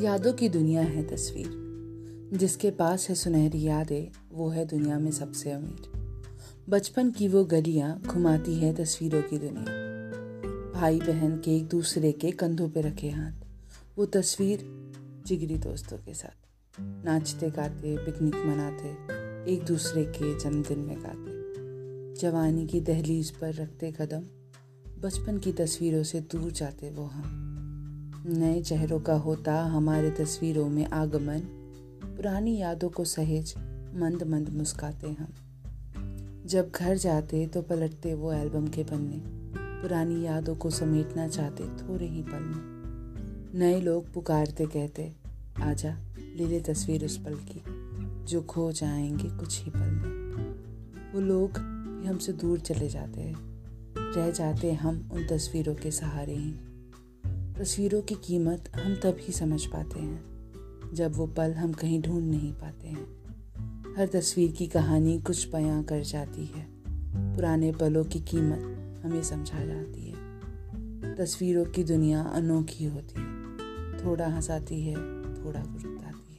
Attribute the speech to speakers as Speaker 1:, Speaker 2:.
Speaker 1: यादों की दुनिया है तस्वीर। जिसके पास है सुनहरी यादें, वो है दुनिया में सबसे अमीर। बचपन की वो गलियाँ घुमाती है तस्वीरों की दुनिया। भाई बहन के एक दूसरे के कंधों पे रखे हाथ। वो तस्वीर जिगरी दोस्तों के साथ। नाचते गाते, पिकनिक मनाते, एक दूसरे के जन्मदिन में गाते। जवानी की दहलीज पर रखते कदम। बचपन की तस्वीरों से दूर जाते वो हम। नए चेहरों का होता हमारे तस्वीरों में आगमन। पुरानी यादों को सहेज मंद मंद मुस्काते हम। जब घर जाते तो पलटते वो एल्बम के पन्ने। पुरानी यादों को समेटना चाहते थोड़े ही पल में। नए लोग पुकारते कहते, आजा, ले ले तस्वीर उस पल की, जो खो जाएँगे कुछ ही पल में। वो लोग भी हमसे दूर चले जाते हैं। रह जाते हम उन तस्वीरों के सहारे ही। तस्वीरों की कीमत हम तब ही समझ पाते हैं, जब वो पल हम कहीं ढूंढ नहीं पाते हैं। हर तस्वीर की कहानी कुछ बयां कर जाती है। पुराने पलों की कीमत हमें समझा जाती है। तस्वीरों की दुनिया अनोखी होती है। थोड़ा हंसाती है, थोड़ा गुस्साती